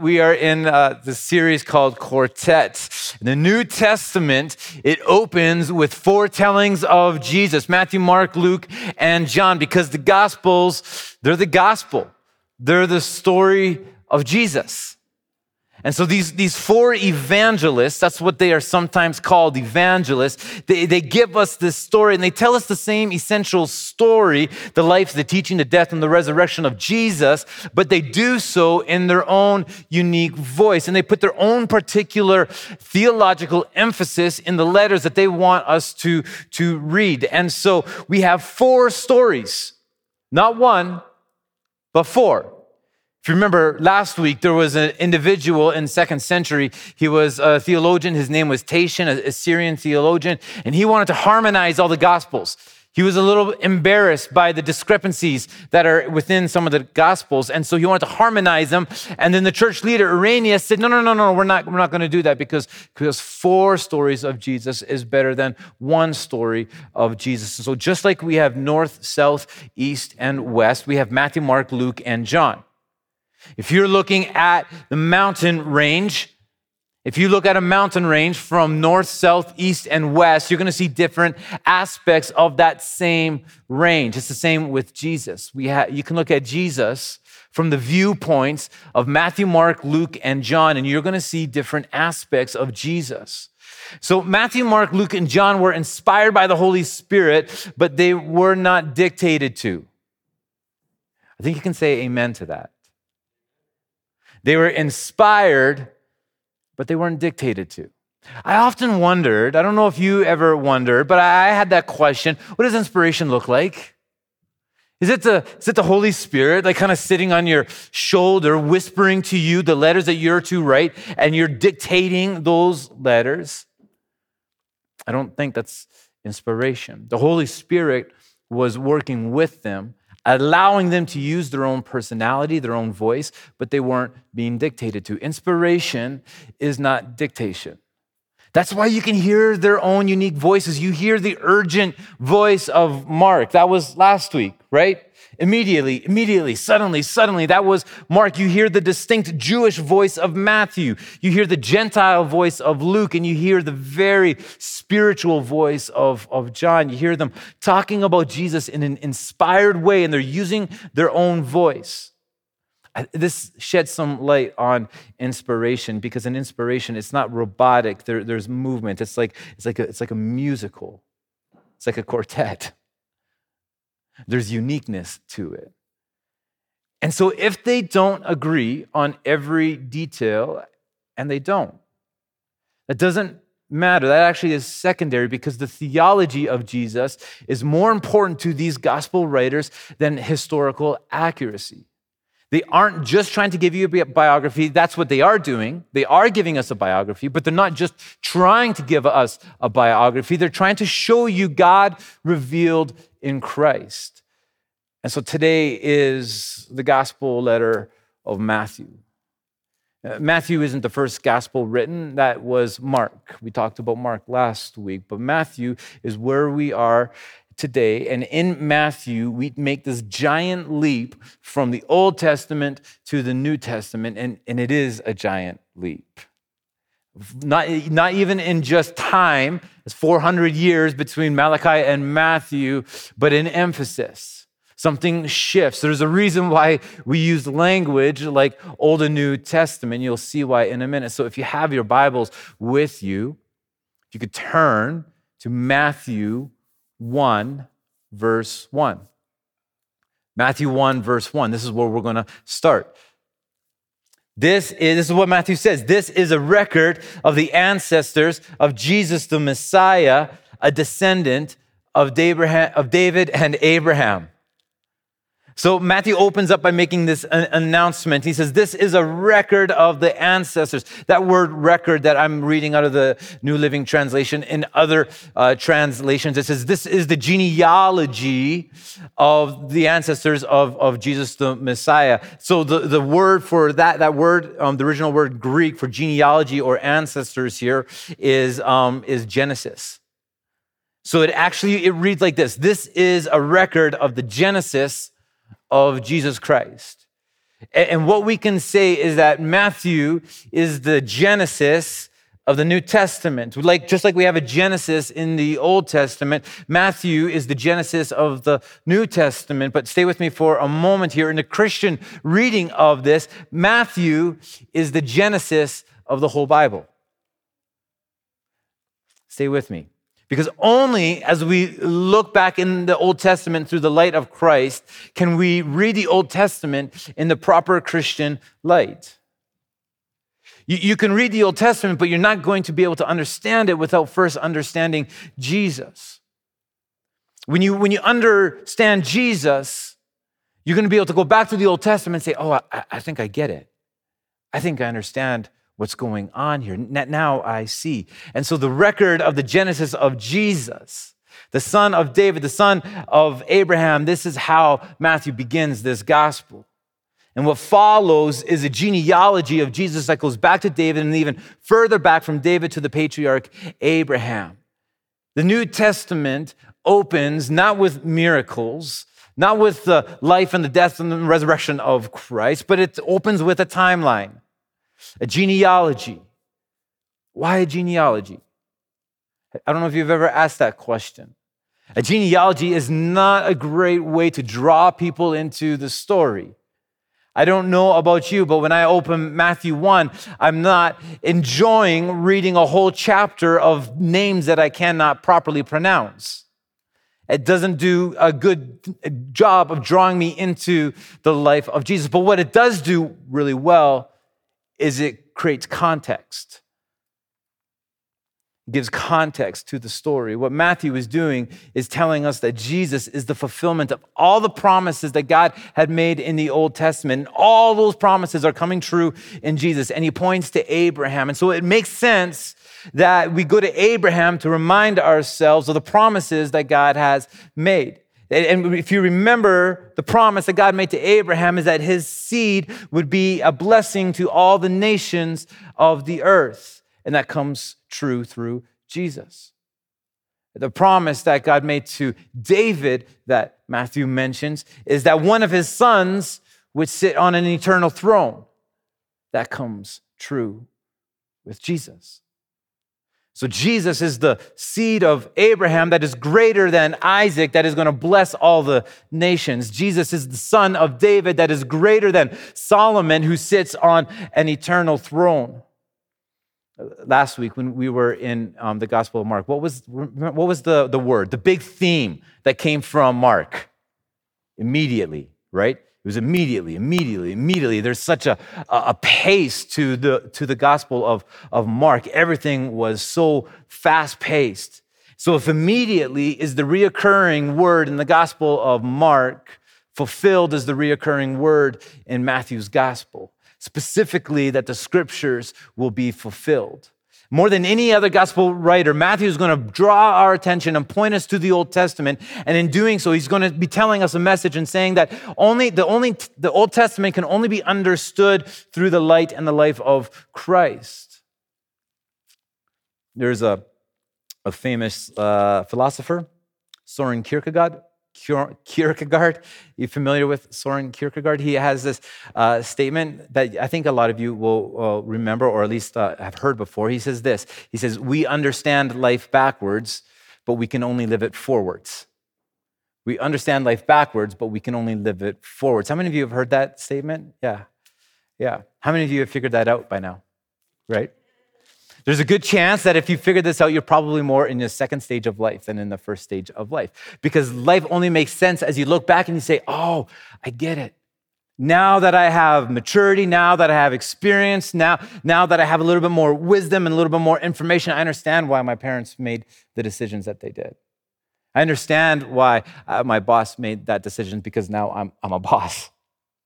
we are in uh, the series called Quartet. In the New Testament, it opens with foretellings of Jesus Matthew, Mark, Luke, and John, because the Gospels, they're the gospel, they're the story of Jesus. And so these, these four evangelists, that's what they are sometimes called, evangelists, they, they give us this story and they tell us the same essential story, the life, the teaching, the death, and the resurrection of Jesus, but they do so in their own unique voice. And they put their own particular theological emphasis in the letters that they want us to, to read. And so we have four stories, not one, but four. If you remember last week, there was an individual in second century. He was a theologian. His name was Tatian, a Syrian theologian, and he wanted to harmonize all the gospels. He was a little embarrassed by the discrepancies that are within some of the gospels, and so he wanted to harmonize them. And then the church leader Irenaeus said, "No, no, no, no, we're not, we're not going to do that because because four stories of Jesus is better than one story of Jesus." And So just like we have north, south, east, and west, we have Matthew, Mark, Luke, and John. If you're looking at the mountain range, if you look at a mountain range from north, south, east, and west, you're going to see different aspects of that same range. It's the same with Jesus. We ha- you can look at Jesus from the viewpoints of Matthew, Mark, Luke, and John, and you're going to see different aspects of Jesus. So Matthew, Mark, Luke, and John were inspired by the Holy Spirit, but they were not dictated to. I think you can say amen to that. They were inspired, but they weren't dictated to. I often wondered, I don't know if you ever wondered, but I had that question what does inspiration look like? Is it, the, is it the Holy Spirit, like kind of sitting on your shoulder, whispering to you the letters that you're to write, and you're dictating those letters? I don't think that's inspiration. The Holy Spirit was working with them allowing them to use their own personality, their own voice, but they weren't being dictated to. Inspiration is not dictation. That's why you can hear their own unique voices. You hear the urgent voice of Mark. That was last week, right? Immediately, immediately, suddenly, suddenly, that was Mark. You hear the distinct Jewish voice of Matthew. You hear the Gentile voice of Luke, and you hear the very spiritual voice of, of John. You hear them talking about Jesus in an inspired way, and they're using their own voice. This sheds some light on inspiration because in inspiration, it's not robotic. There, there's movement. It's like, it's, like a, it's like a musical, it's like a quartet. There's uniqueness to it. And so if they don't agree on every detail, and they don't, that doesn't matter. That actually is secondary because the theology of Jesus is more important to these gospel writers than historical accuracy. They aren't just trying to give you a biography. That's what they are doing. They are giving us a biography, but they're not just trying to give us a biography. They're trying to show you God revealed in Christ. And so today is the gospel letter of Matthew. Uh, Matthew isn't the first gospel written, that was Mark. We talked about Mark last week, but Matthew is where we are today. And in Matthew, we make this giant leap from the Old Testament to the New Testament, and, and it is a giant leap. Not, not even in just time, it's 400 years between Malachi and Matthew, but in emphasis. Something shifts. There's a reason why we use language like Old and New Testament. You'll see why in a minute. So if you have your Bibles with you, you could turn to Matthew 1, verse 1. Matthew 1, verse 1. This is where we're going to start. This is, this is what Matthew says. This is a record of the ancestors of Jesus the Messiah, a descendant of, of David and Abraham. So Matthew opens up by making this announcement. He says, This is a record of the ancestors. That word record that I'm reading out of the New Living Translation, in other uh, translations, it says, This is the genealogy of the ancestors of, of Jesus the Messiah. So the, the word for that, that word, um, the original word Greek for genealogy or ancestors here is, um, is Genesis. So it actually, it reads like this. This is a record of the Genesis of Jesus Christ. And what we can say is that Matthew is the genesis of the New Testament. Like, just like we have a Genesis in the Old Testament, Matthew is the Genesis of the New Testament. But stay with me for a moment here. In the Christian reading of this, Matthew is the Genesis of the whole Bible. Stay with me. Because only as we look back in the Old Testament through the light of Christ can we read the Old Testament in the proper Christian light. You, you, can read the Old Testament, but you're not going to be able to understand it without first understanding Jesus. When you, when you understand Jesus, you're going to be able to go back to the Old Testament and say, Oh, I, I think I get it. I think I understand what's going on here. Now I see. And so the record of the Genesis of Jesus, the son of David, the son of Abraham, this is how Matthew begins this gospel. And what follows is a genealogy of Jesus that goes back to David and even further back from David to the patriarch Abraham. The New Testament opens not with miracles, not with the life and the death and the resurrection of Christ, but it opens with a timeline a genealogy. Why a genealogy? I don't know if you've ever asked that question. A genealogy is not a great way to draw people into the story. I don't know about you, but when I open Matthew 1, I'm not enjoying reading a whole chapter of names that I cannot properly pronounce. It doesn't do a good job of drawing me into the life of Jesus. But what it does do really well is it creates context gives context to the story. What Matthew is doing is telling us that Jesus is the fulfillment of all the promises that God had made in the Old Testament. And all those promises are coming true in Jesus. And he points to Abraham. And so it makes sense that we go to Abraham to remind ourselves of the promises that God has made. And if you remember, the promise that God made to Abraham is that his seed would be a blessing to all the nations of the earth. And that comes true through Jesus. The promise that God made to David, that Matthew mentions, is that one of his sons would sit on an eternal throne. That comes true with Jesus. So Jesus is the seed of Abraham that is greater than Isaac, that is going to bless all the nations. Jesus is the son of David that is greater than Solomon, who sits on an eternal throne. Last week, when we were in um, the Gospel of Mark, what was, what was the, the word, the big theme that came from Mark? Immediately, right? It was immediately, immediately, immediately. There's such a, a pace to the, to the gospel of, of Mark. Everything was so fast paced. So, if immediately is the reoccurring word in the gospel of Mark, fulfilled is the reoccurring word in Matthew's gospel, specifically that the scriptures will be fulfilled. More than any other gospel writer, Matthew is going to draw our attention and point us to the Old Testament. And in doing so, he's going to be telling us a message and saying that only the only the Old Testament can only be understood through the light and the life of Christ. There's a, a famous uh, philosopher, Soren Kierkegaard, Kierkegaard. You familiar with Soren Kierkegaard? He has this uh, statement that I think a lot of you will uh, remember or at least uh, have heard before. He says this He says, We understand life backwards, but we can only live it forwards. We understand life backwards, but we can only live it forwards. How many of you have heard that statement? Yeah. Yeah. How many of you have figured that out by now? Right? There's a good chance that if you figure this out, you're probably more in the second stage of life than in the first stage of life. Because life only makes sense as you look back and you say, oh, I get it. Now that I have maturity, now that I have experience, now, now that I have a little bit more wisdom and a little bit more information, I understand why my parents made the decisions that they did. I understand why uh, my boss made that decision because now I'm, I'm a boss,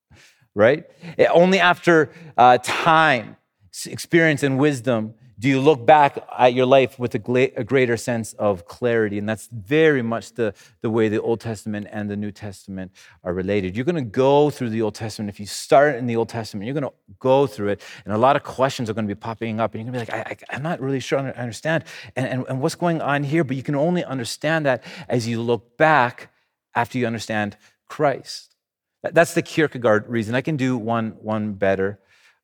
right? It, only after uh, time, experience, and wisdom do you look back at your life with a, gla- a, greater sense of clarity? And that's very much the, the way the Old Testament and the New Testament are related. You're going to go through the Old Testament. If you start in the Old Testament, you're going to go through it, and a lot of questions are going to be popping up, and you're going to be like, I, am not really sure I understand. And, and, and what's going on here? But you can only understand that as you look back after you understand Christ. That's the Kierkegaard reason. I can do one, one better.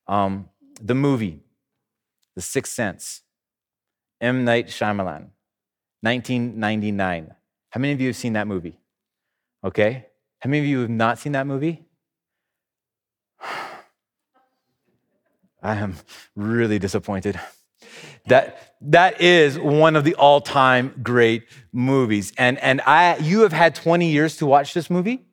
Um, the movie, The Sixth Sense, M. Night Shyamalan, 1999. How many of you have seen that movie? Okay. How many of you have not seen that movie? I am really disappointed. That, that is one of the all time great movies. And, and I, you have had 20 years to watch this movie,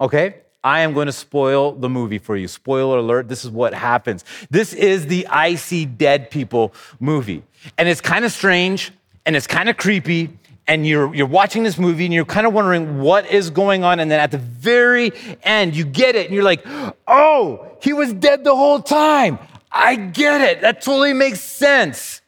okay? I am going to spoil the movie for you. Spoiler alert, this is what happens. This is the I See Dead People movie. And it's kind of strange and it's kind of creepy. And you're, you're watching this movie and you're kind of wondering what is going on. And then at the very end, you get it and you're like, oh, he was dead the whole time. I get it. That totally makes sense.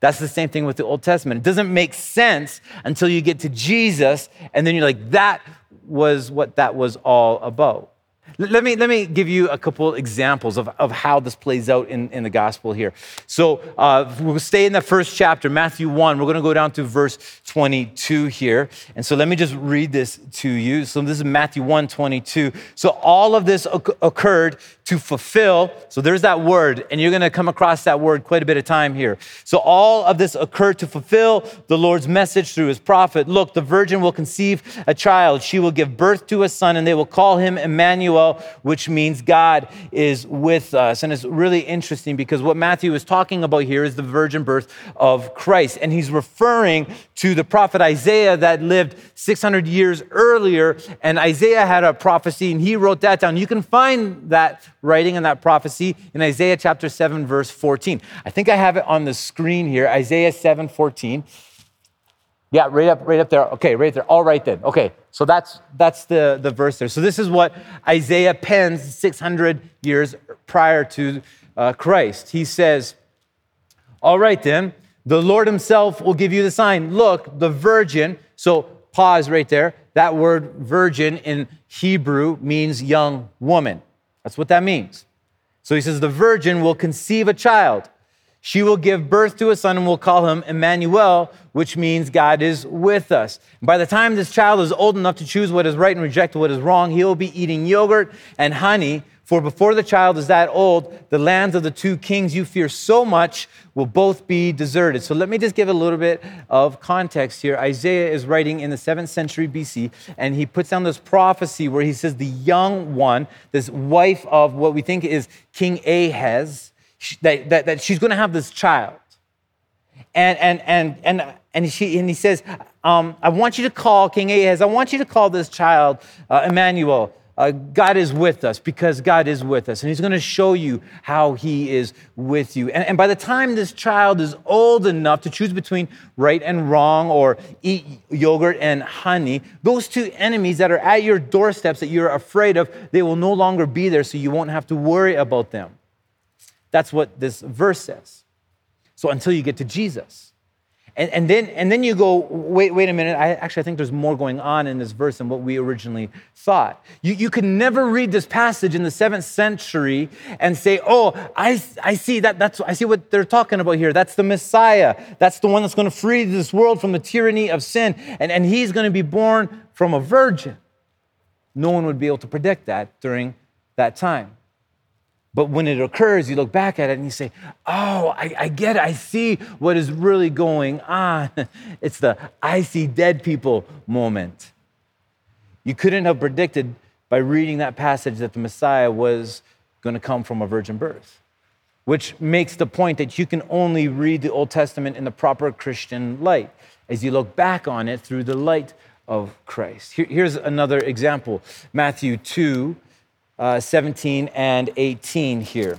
That's the same thing with the Old Testament. It doesn't make sense until you get to Jesus, and then you're like, that was what that was all about. Let me, let me give you a couple examples of, of how this plays out in, in the gospel here. So uh, we'll stay in the first chapter, Matthew 1. We're going to go down to verse 22 here. And so let me just read this to you. So this is Matthew 1 22. So all of this occurred to fulfill. So there's that word, and you're going to come across that word quite a bit of time here. So all of this occurred to fulfill the Lord's message through his prophet. Look, the virgin will conceive a child. She will give birth to a son, and they will call him Emmanuel which means God is with us. And it's really interesting because what Matthew is talking about here is the virgin birth of Christ. And he's referring to the prophet Isaiah that lived 600 years earlier. And Isaiah had a prophecy and he wrote that down. You can find that writing and that prophecy in Isaiah chapter 7, verse 14. I think I have it on the screen here, Isaiah 7 14. Yeah, right up, right up there. Okay, right there. All right then. Okay, so that's that's the the verse there. So this is what Isaiah pens 600 years prior to uh, Christ. He says, "All right then, the Lord Himself will give you the sign. Look, the virgin." So pause right there. That word "virgin" in Hebrew means young woman. That's what that means. So he says, "The virgin will conceive a child." She will give birth to a son and we'll call him Emmanuel, which means God is with us. By the time this child is old enough to choose what is right and reject what is wrong, he will be eating yogurt and honey. For before the child is that old, the lands of the two kings you fear so much will both be deserted. So let me just give a little bit of context here. Isaiah is writing in the 7th century BC, and he puts down this prophecy where he says the young one, this wife of what we think is King Ahaz, that, that, that she's going to have this child. And, and, and, and, and, she, and he says, um, I want you to call King Ahaz, I want you to call this child uh, Emmanuel. Uh, God is with us because God is with us. And He's going to show you how He is with you. And, and, by the time this child is old enough to choose between right and wrong or eat yogurt and honey, those two enemies that are at your doorsteps that you're afraid of, they will no longer be there, so you won't have to worry about them. That's what this verse says. So until you get to Jesus. And, and, then, and then you go, wait, wait a minute. I actually I think there's more going on in this verse than what we originally thought. You, you can never read this passage in the seventh century and say, oh, I, I see that, that's, I see what they're talking about here. That's the Messiah. That's the one that's going to free this world from the tyranny of sin. And, and he's going to be born from a virgin. No one would be able to predict that during that time. But when it occurs, you look back at it and you say, Oh, I, I, get it. I see what is really going on. It's the I see dead people moment. You couldn't have predicted by reading that passage that the Messiah was going to come from a virgin birth, which makes the point that you can only read the Old Testament in the proper Christian light as you look back on it through the light of Christ. Here, here's another example Matthew 2 uh, 17 and 18 here.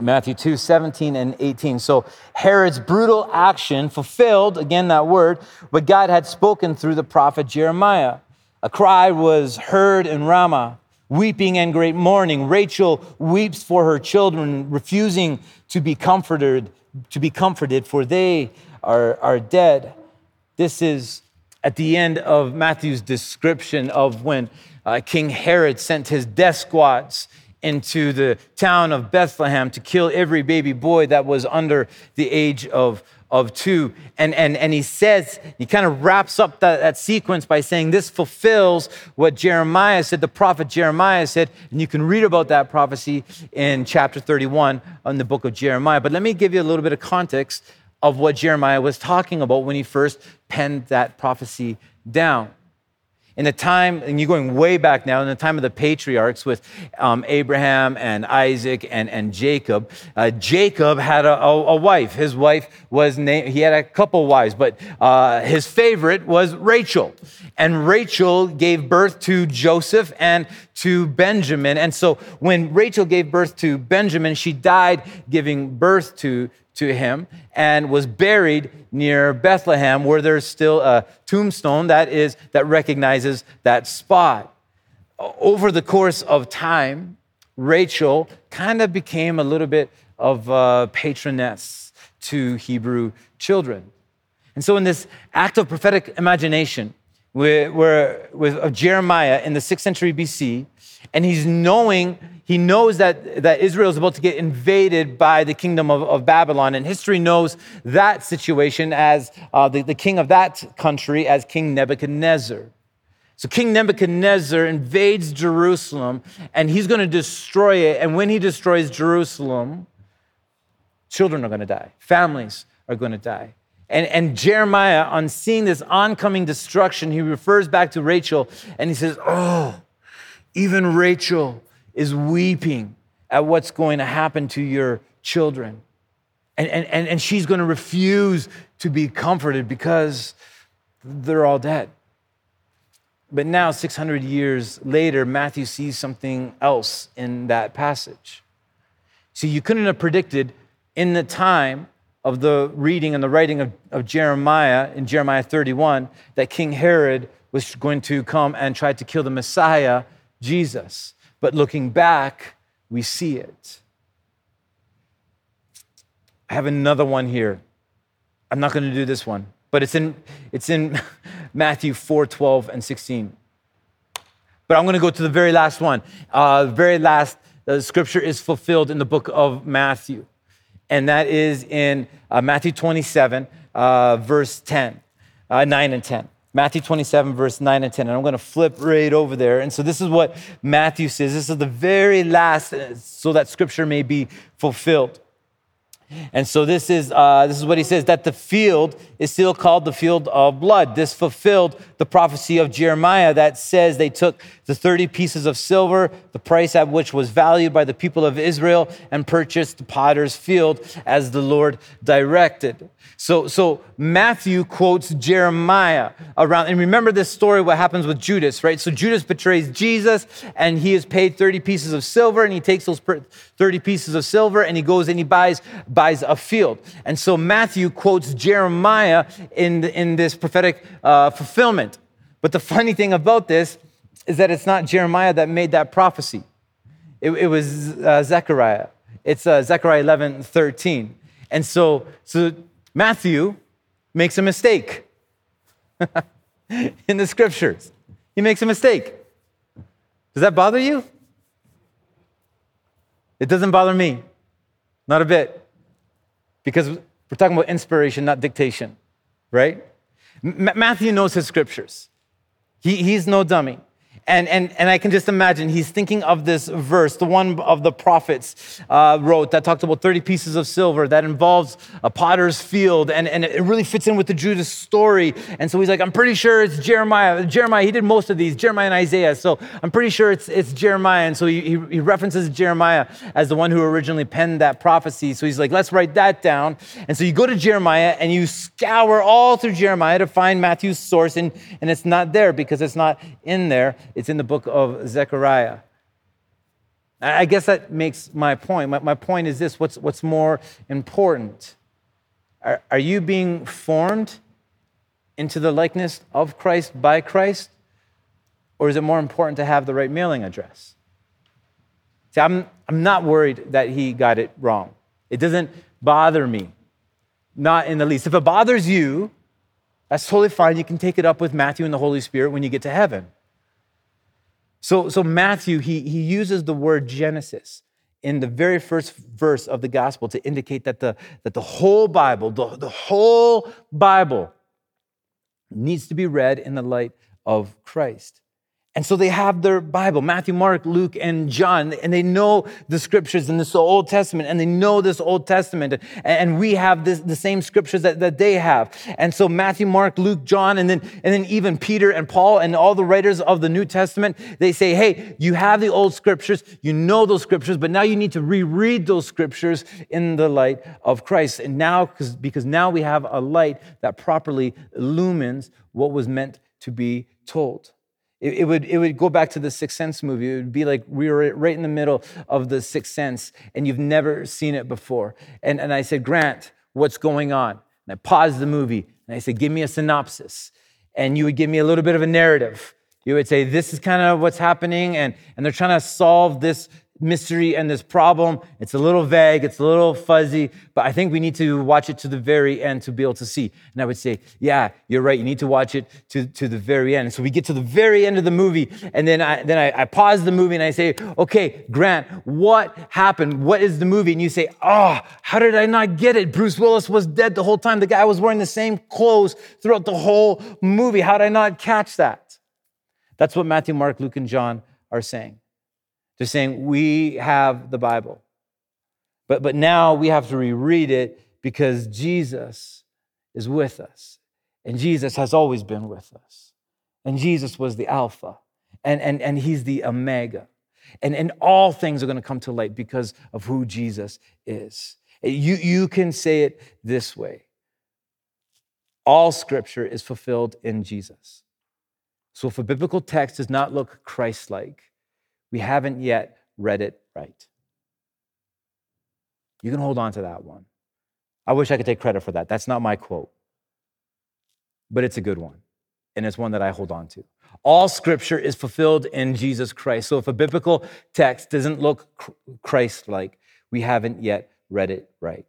Matthew 2, 17 and 18. So Herod's brutal action fulfilled, again, that word, what God had spoken through the prophet Jeremiah. A cry was heard in Ramah, weeping and great mourning. Rachel weeps for her children, refusing to be comforted, to be comforted, for they are, are dead. This is at the end of Matthew's description of when uh, King Herod sent his death squads into the town of Bethlehem to kill every baby boy that was under the age of, of two. And, and, and he says, he kind of wraps up that, that sequence by saying, This fulfills what Jeremiah said, the prophet Jeremiah said. And you can read about that prophecy in chapter 31 in the book of Jeremiah. But let me give you a little bit of context of what Jeremiah was talking about when he first penned that prophecy down in the time, and you're going way back now, in the time of the patriarchs with um, Abraham and Isaac and, and Jacob, uh, Jacob had a, a, a, wife. His wife was named, he had a couple wives, but uh, his favorite was Rachel. And Rachel gave birth to Joseph and to Benjamin. And so when Rachel gave birth to Benjamin, she died giving birth to to him and was buried near Bethlehem, where there's still a tombstone that is that recognizes that spot. Over the course of time, Rachel kind of became a little bit of a patroness to Hebrew children. And so, in this act of prophetic imagination, where, with, of Jeremiah in the sixth century BC, and he's knowing he knows that, that Israel is about to get invaded by the kingdom of, of Babylon. And history knows that situation as uh, the, the king of that country as King Nebuchadnezzar. So King Nebuchadnezzar invades Jerusalem and he's going to destroy it. And when he destroys Jerusalem, children are going to die, families are going to die. And, and Jeremiah, on seeing this oncoming destruction, he refers back to Rachel and he says, Oh, even Rachel, is weeping at what's going to happen to your children. And, and, and she's going to refuse to be comforted because they're all dead. But now, 600 years later, Matthew sees something else in that passage. See, you couldn't have predicted in the time of the reading and the writing of, of Jeremiah in Jeremiah 31 that King Herod was going to come and try to kill the Messiah, Jesus. But looking back, we see it. I have another one here. I'm not going to do this one, but it's in, it's in Matthew 4 12 and 16. But I'm going to go to the very last one. Uh, the very last the scripture is fulfilled in the book of Matthew, and that is in uh, Matthew 27, uh, verse 10, uh, 9 and 10. Matthew 27, verse 9 and 10. And I'm going to flip right over there. And so this is what Matthew says. This is the very last, so that scripture may be fulfilled. And so this is, uh, this is what he says that the field is still called the field of blood. This fulfilled the prophecy of Jeremiah that says they took the 30 pieces of silver, the price at which was valued by the people of Israel, and purchased the potter's field as the Lord directed. So, so Matthew quotes Jeremiah around, and remember this story, what happens with Judas, right? So Judas betrays Jesus, and he is paid 30 pieces of silver, and he takes those 30 pieces of silver, and he goes and he buys, buys a field. And so Matthew quotes Jeremiah in, in this prophetic uh, fulfillment. But the funny thing about this is that it's not Jeremiah that made that prophecy. It, it was uh, Zechariah. It's uh, Zechariah 11, 13. And so, so Matthew makes a mistake in the scriptures. He makes a mistake. Does that bother you? It doesn't bother me, not a bit, because we're talking about inspiration, not dictation, right? M- Matthew knows his scriptures. He, he's no dummy. And, and, and I can just imagine he's thinking of this verse, the one of the prophets uh, wrote that talked about 30 pieces of silver that involves a potter's field. And, and it really fits in with the Judas story. And so he's like, I'm pretty sure it's Jeremiah. Jeremiah, he did most of these, Jeremiah and Isaiah. So I'm pretty sure it's, it's Jeremiah. And so he, he, he references Jeremiah as the one who originally penned that prophecy. So he's like, let's write that down. And so you go to Jeremiah and you scour all through Jeremiah to find Matthew's source. And, and it's not there because it's not in there. It's in the book of Zechariah. I guess that makes my point. My, point is this what's, what's more important? Are, are you being formed into the likeness of Christ by Christ? Or is it more important to have the right mailing address? See, I'm, I'm not worried that he got it wrong. It doesn't bother me, not in the least. If it bothers you, that's totally fine. You can take it up with Matthew and the Holy Spirit when you get to heaven. So, so Matthew, he, he uses the word Genesis in the very first verse of the gospel to indicate that the, that the whole Bible, the, the whole Bible, needs to be read in the light of Christ. And so they have their Bible, Matthew, Mark, Luke, and John, and they know the scriptures in this Old Testament, and they know this Old Testament. And we have this, the same scriptures that, that they have. And so Matthew, Mark, Luke, John, and then, and then even Peter and Paul and all the writers of the New Testament, they say, hey, you have the old scriptures, you know those scriptures, but now you need to reread those scriptures in the light of Christ. And now, because now we have a light that properly illumines what was meant to be told. It, it, would, it would go back to the Sixth Sense movie. It would be like we were right in the middle of the Sixth Sense and you've never seen it before. And, and I said, Grant, what's going on? And I paused the movie and I said, give me a synopsis. And you would give me a little bit of a narrative. You would say, this is kind of what's happening, and, and they're trying to solve this mystery and this problem. It's a little vague, it's a little fuzzy, but I think we need to watch it to the very end to be able to see. And I would say, yeah, you're right. You need to watch it to, to the very end. so we get to the very end of the movie, and then I then I, I pause the movie and I say, okay, Grant, what happened? What is the movie? And you say, oh, how did I not get it? Bruce Willis was dead the whole time. The guy was wearing the same clothes throughout the whole movie. How did I not catch that? That's what Matthew, Mark, Luke, and John are saying. Just saying, we have the Bible. But, but now we have to reread it because Jesus is with us. And Jesus has always been with us. And Jesus was the Alpha, and, and, and He's the Omega. And, and all things are going to come to light because of who Jesus is. You, you can say it this way all scripture is fulfilled in Jesus. So if a biblical text does not look Christ like, we haven't yet read it right. You can hold on to that one. I wish I could take credit for that. That's not my quote, but it's a good one. And it's one that I hold on to. All scripture is fulfilled in Jesus Christ. So if a biblical text doesn't look Christ like, we haven't yet read it right.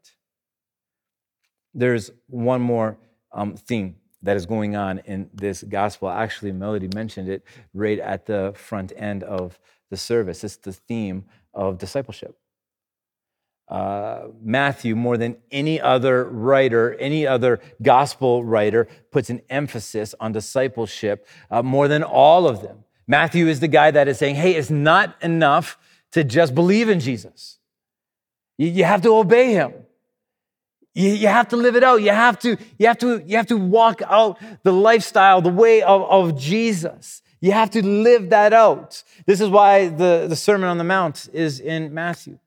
There's one more um, theme that is going on in this gospel. Actually, Melody mentioned it right at the front end of the service. It's the theme of discipleship. Uh, Matthew, more than any other writer, any other gospel writer, puts an emphasis on discipleship uh, more than all of them. Matthew is the guy that is saying, hey, it's not enough to just believe in Jesus. You, you have to obey him. You, you, have to live it out. You have to, you have to, you have to walk out the lifestyle, the way of, of Jesus. You have to live that out. This is why the, the Sermon on the Mount is in Matthew.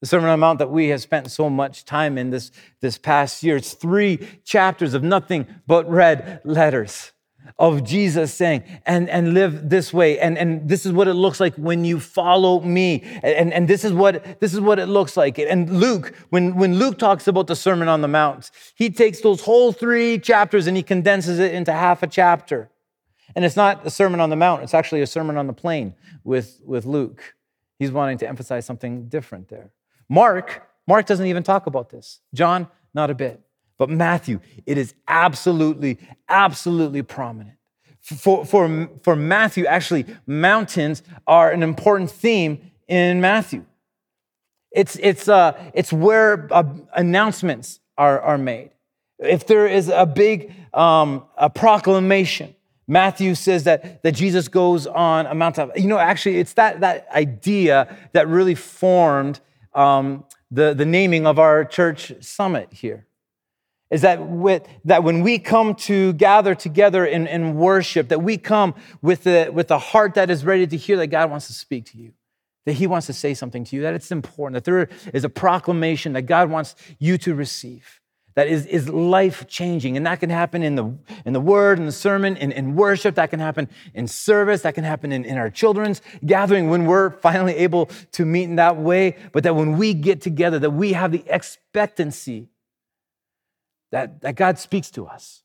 The Sermon on the Mount that we have spent so much time in this, this past year. It's three chapters of nothing but red letters of Jesus saying, and, and live this way. And, and this is what it looks like when you follow me. And, and this is what this is what it looks like. And Luke, when, when Luke talks about the Sermon on the Mount, he takes those whole three chapters and he condenses it into half a chapter. And it's not a Sermon on the Mount, it's actually a Sermon on the Plain with, with Luke. He's wanting to emphasize something different there. Mark, Mark doesn't even talk about this. John, not a bit. But Matthew, it is absolutely, absolutely prominent. For, for, for Matthew, actually, mountains are an important theme in Matthew. It's, it's, uh, it's where uh, announcements are, are made. If there is a big um, a proclamation, Matthew says that, that Jesus goes on a mountain. You know, actually, it's that, that idea that really formed um, the, the naming of our church summit here. Is that, with, that when we come to gather together in, in worship, that we come with a, with a heart that is ready to hear that God wants to speak to you, that He wants to say something to you, that it's important, that there is a proclamation that God wants you to receive that is, is life changing. And that can happen in the, in the word, in the sermon, in, in worship. That can happen in service. That can happen in, in our children's gathering when we're finally able to meet in that way. But that when we get together, that we have the expectancy that, that God speaks to us.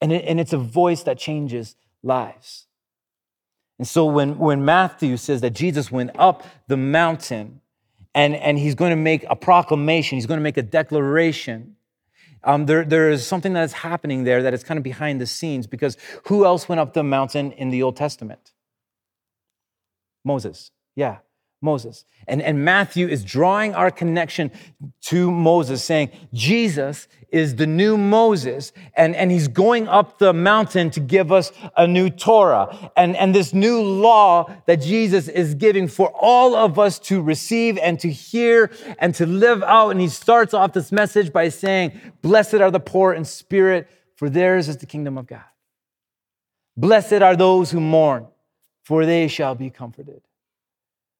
And, it, and it's a voice that changes lives. And so when, when Matthew says that Jesus went up the mountain and, and he's going to make a proclamation, he's going to make a declaration, um, there, there is something that is happening there that is kind of behind the scenes because who else went up the mountain in the Old Testament? Moses. Yeah. Moses. And, and Matthew is drawing our connection to Moses, saying Jesus is the new Moses, and, and he's going up the mountain to give us a new Torah. And, and this new law that Jesus is giving for all of us to receive and to hear and to live out. And he starts off this message by saying, Blessed are the poor in spirit, for theirs is the kingdom of God. Blessed are those who mourn, for they shall be comforted.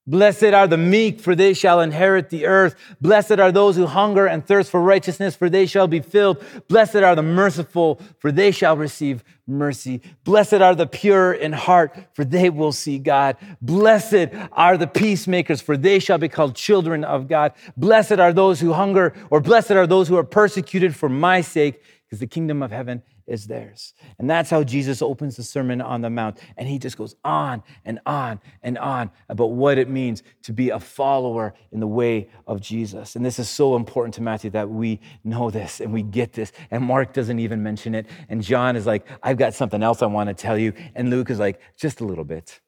Blessed are the meek, for they shall inherit the earth. Blessed are those who hunger and thirst for righteousness, for they shall be filled. Blessed are the merciful, for they shall receive mercy. Blessed are the pure in heart, for they will see God. Blessed are the peacemakers, for they shall be called children of God. Blessed are those who hunger, or blessed are those who are persecuted for my sake, because the kingdom of heaven is theirs. And that's how Jesus opens the Sermon on the Mount. And he just goes on and on and on about what it means to be a follower in the way of Jesus. And this is so important to Matthew that we know this and we get this. And Mark doesn't even mention it. And John is like, I've got something else I want to tell you. And Luke is like, just a little bit.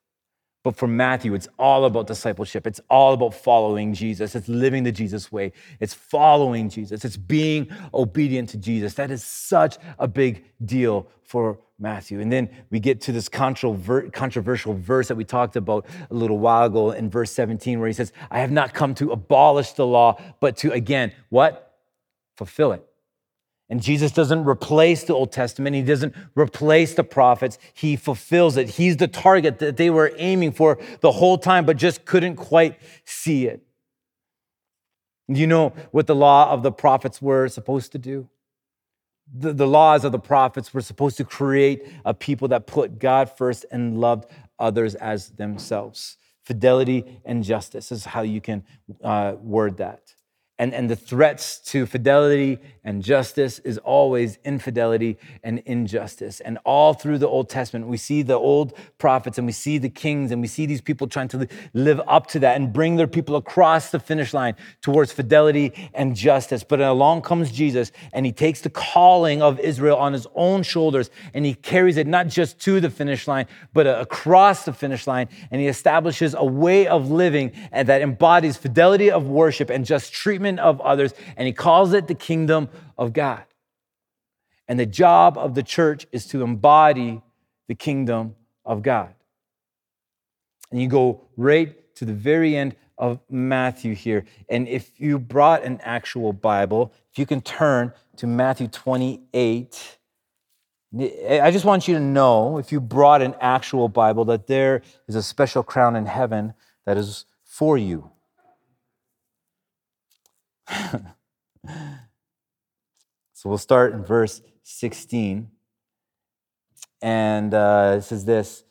But for Matthew, it's all about discipleship. It's all about following Jesus. It's living the Jesus way. It's following Jesus. It's being obedient to Jesus. That is such a big deal for Matthew. And then we get to this controversial verse that we talked about a little while ago in verse 17, where he says, I have not come to abolish the law, but to again, what? Fulfill it. And Jesus doesn't replace the Old Testament. He doesn't replace the prophets. He fulfills it. He's the target that they were aiming for the whole time, but just couldn't quite see it. You know what the law of the prophets were supposed to do? The, the laws of the prophets were supposed to create a people that put God first and loved others as themselves. Fidelity and justice is how you can uh, word that and, and the threats to fidelity and justice is always infidelity and injustice. And all through the Old Testament, we see the old prophets and we see the kings and we see these people trying to live up to that and bring their people across the finish line towards fidelity and justice. But along comes Jesus and he takes the calling of Israel on his own shoulders and he carries it not just to the finish line, but across the finish line. And he establishes a way of living that embodies fidelity of worship and just treatment of others, and he calls it the kingdom of God. And the job of the church is to embody the kingdom of God. And you go right to the very end of Matthew here. And if you brought an actual Bible, if you can turn to Matthew 28, I just want you to know, if you brought an actual Bible, that there is a special crown in heaven that is for you. so we'll start in verse 16. And uh, it says this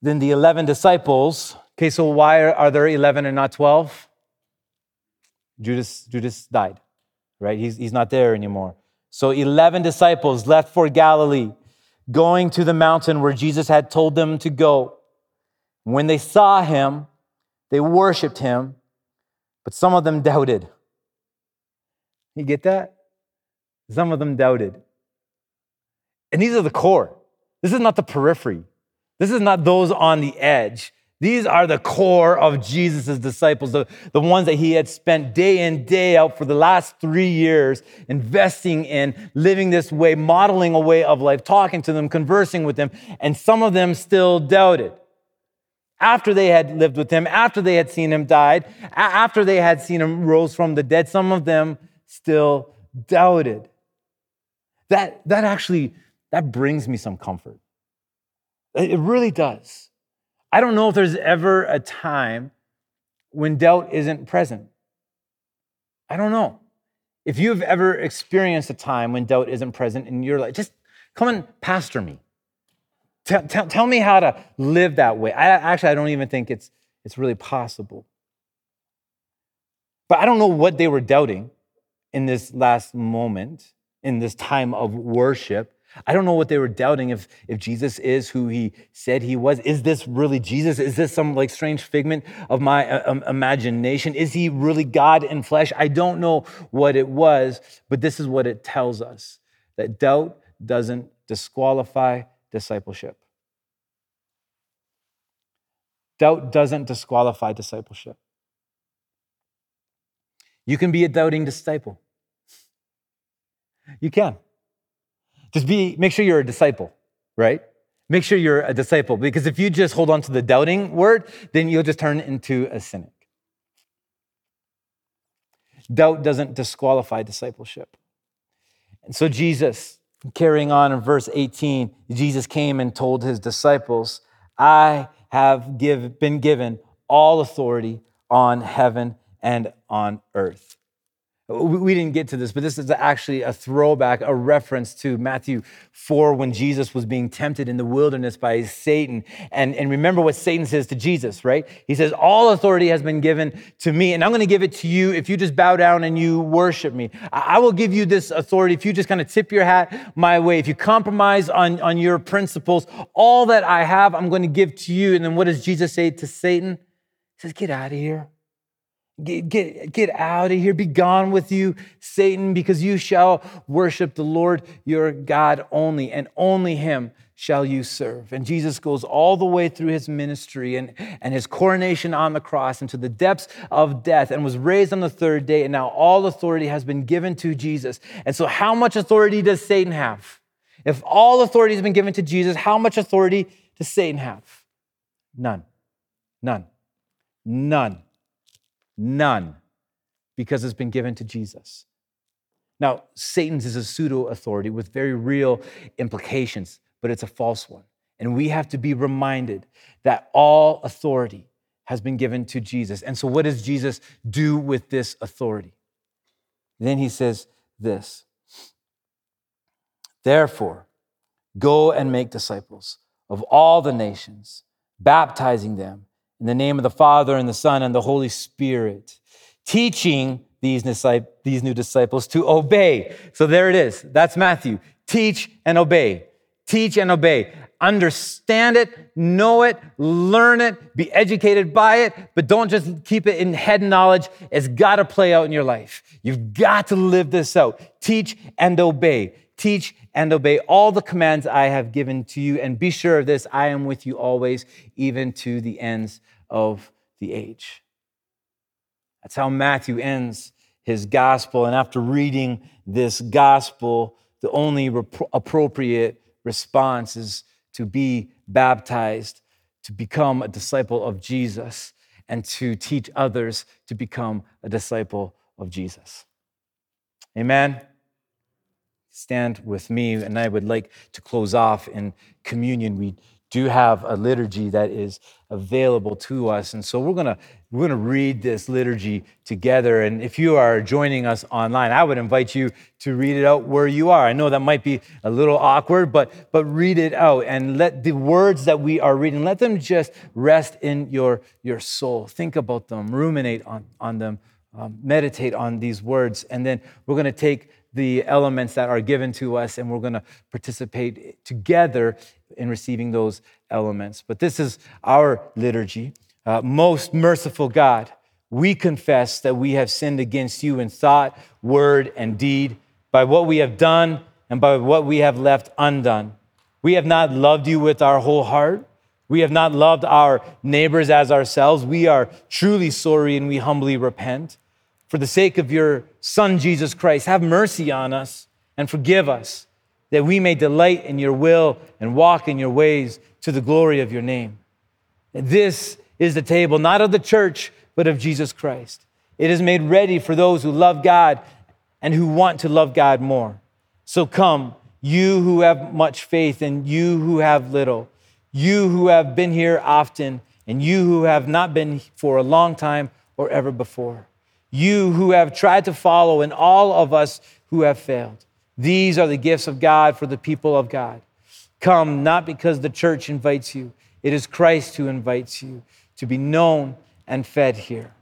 Then the 11 disciples, okay, so why are there 11 and not 12? Judas, Judas died, right? He's, he's not there anymore. So 11 disciples left for Galilee, going to the mountain where Jesus had told them to go. When they saw him, they worshiped him, but some of them doubted. You get that? Some of them doubted. And these are the core. This is not the periphery. This is not those on the edge. These are the core of Jesus' disciples, the, the ones that he had spent day in, day out for the last three years investing in, living this way, modeling a way of life, talking to them, conversing with them. And some of them still doubted. After they had lived with him, after they had seen him died, after they had seen him rose from the dead, some of them still doubted. That, that actually, that brings me some comfort. It really does. I don't know if there's ever a time when doubt isn't present. I don't know. If you've ever experienced a time when doubt isn't present in your life, just come and pastor me. Tell, tell, tell me how to live that way. I, actually, I don't even think it's, it's really possible. But I don't know what they were doubting in this last moment, in this time of worship. I don't know what they were doubting if, if Jesus is who he said he was. Is this really Jesus? Is this some like strange figment of my uh, um, imagination? Is he really God in flesh? I don't know what it was, but this is what it tells us that doubt doesn't disqualify discipleship. Doubt doesn't disqualify discipleship. You can be a doubting disciple. You can. Just be make sure you're a disciple, right? Make sure you're a disciple because if you just hold on to the doubting word, then you'll just turn into a cynic. Doubt doesn't disqualify discipleship. And so Jesus, carrying on in verse 18, Jesus came and told his disciples, I have give, been given all authority on heaven and on earth. We didn't get to this, but this is actually a throwback, a reference to Matthew 4 when Jesus was being tempted in the wilderness by Satan. And, and remember what Satan says to Jesus, right? He says, All authority has been given to me, and I'm going to give it to you if you just bow down and you worship me. I will give you this authority if you just kind of tip your hat my way. If you compromise on, on your principles, all that I have, I'm going to give to you. And then what does Jesus say to Satan? He says, Get out of here. Get, get, get out of here. Be gone with you, Satan, because you shall worship the Lord your God only, and only him shall you serve. And Jesus goes all the way through his ministry and, and his coronation on the cross into the depths of death and was raised on the third day. And now all authority has been given to Jesus. And so, how much authority does Satan have? If all authority has been given to Jesus, how much authority does Satan have? None. None. None. None, because it's been given to Jesus. Now, Satan's is a pseudo authority with very real implications, but it's a false one. And we have to be reminded that all authority has been given to Jesus. And so, what does Jesus do with this authority? Then he says this Therefore, go and make disciples of all the nations, baptizing them in the name of the Father and the Son and the Holy Spirit, teaching these, new disciples to obey. So there it is. That's Matthew. Teach and obey. Teach and obey. Understand it, know it, learn it, be educated by it, but don't just keep it in head knowledge. It's got to play out in your life. You've got to live this out. Teach and obey. Teach and obey all the commands I have given to you. And be sure of this I am with you always, even to the ends of the age. That's how Matthew ends his gospel. And after reading this gospel, the only rep- appropriate response is to be baptized, to become a disciple of Jesus, and to teach others to become a disciple of Jesus. Amen. Stand with me, and I would like to close off in communion. We do have a liturgy that is available to us. And so we're going to we're going to read this liturgy together and if you are joining us online, I would invite you to read it out where you are. I know that might be a little awkward, but but read it out and let the words that we are reading let them just rest in your your soul. Think about them, ruminate on on them, um, meditate on these words and then we're going to take the elements that are given to us, and we're going to participate together in receiving those elements. But this is our liturgy. Uh, most merciful God, we confess that we have sinned against you in thought, word, and deed, by what we have done and by what we have left undone. We have not loved you with our whole heart. We have not loved our neighbors as ourselves. We are truly sorry and we humbly repent for the sake of your Son, Jesus Christ, have mercy on us and forgive us, that we may delight in your will and walk in your ways to the glory of your name. This is the table, not of the church, but of Jesus Christ. It is made ready for those who love God and who want to love God more. So come, you who have much faith and you who have little, you who have been here often and you who have not been for a long time or ever before you who have tried to follow, and all of us who have failed. These are the gifts of God for the people of God. Come not because the church invites you, it is Christ who invites you to be known and fed here.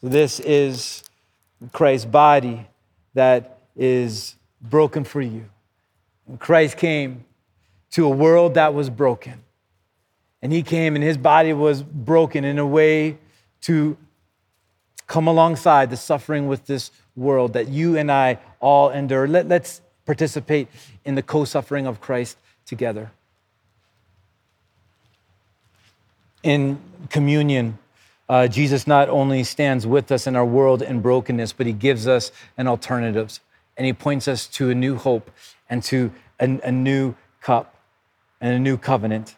So this is Christ's body that is broken for you. And Christ came to a world that was broken. And he came and his body was broken in a way to come alongside the suffering with this world that you and I all endure. Let, let's participate in the co suffering of Christ together. in communion, uh, Jesus not only stands with us in our world in brokenness, but he gives us an alternative. And he points us to a new hope and to a new cup and a new covenant.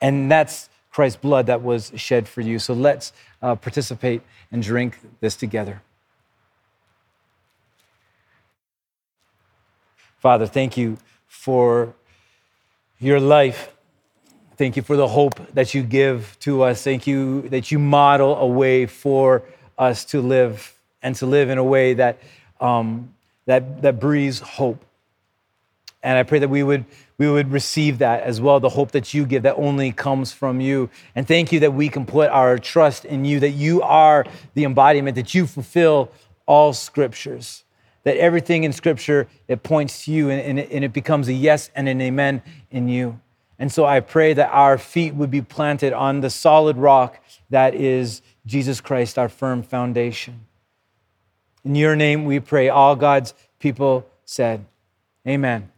And that's Christ's blood that was shed for you. So let's uh, participate and drink this together. Father, thank you for your life. Thank you for the hope that you give to us. Thank you that you model a way for us to live and to live in a way that, um, that, that breathes hope. And I pray that we would, we would receive that as well, the hope that you give that only comes from you. And thank you that we can put our trust in you, that you are the embodiment, that you fulfill all scriptures that everything in Scripture, it points to you and, and, it, and it becomes a yes and an amen in you. And so I pray that our feet would be planted on the solid rock that is Jesus Christ, our firm foundation. In your name we pray. All God's people said, Amen.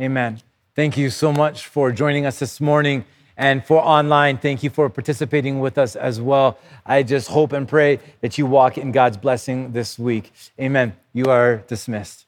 Amen. Thank you so much for joining us this morning. And for online, thank you for participating with us as well. I just hope and pray that you walk in God's blessing this week. Amen. You are dismissed.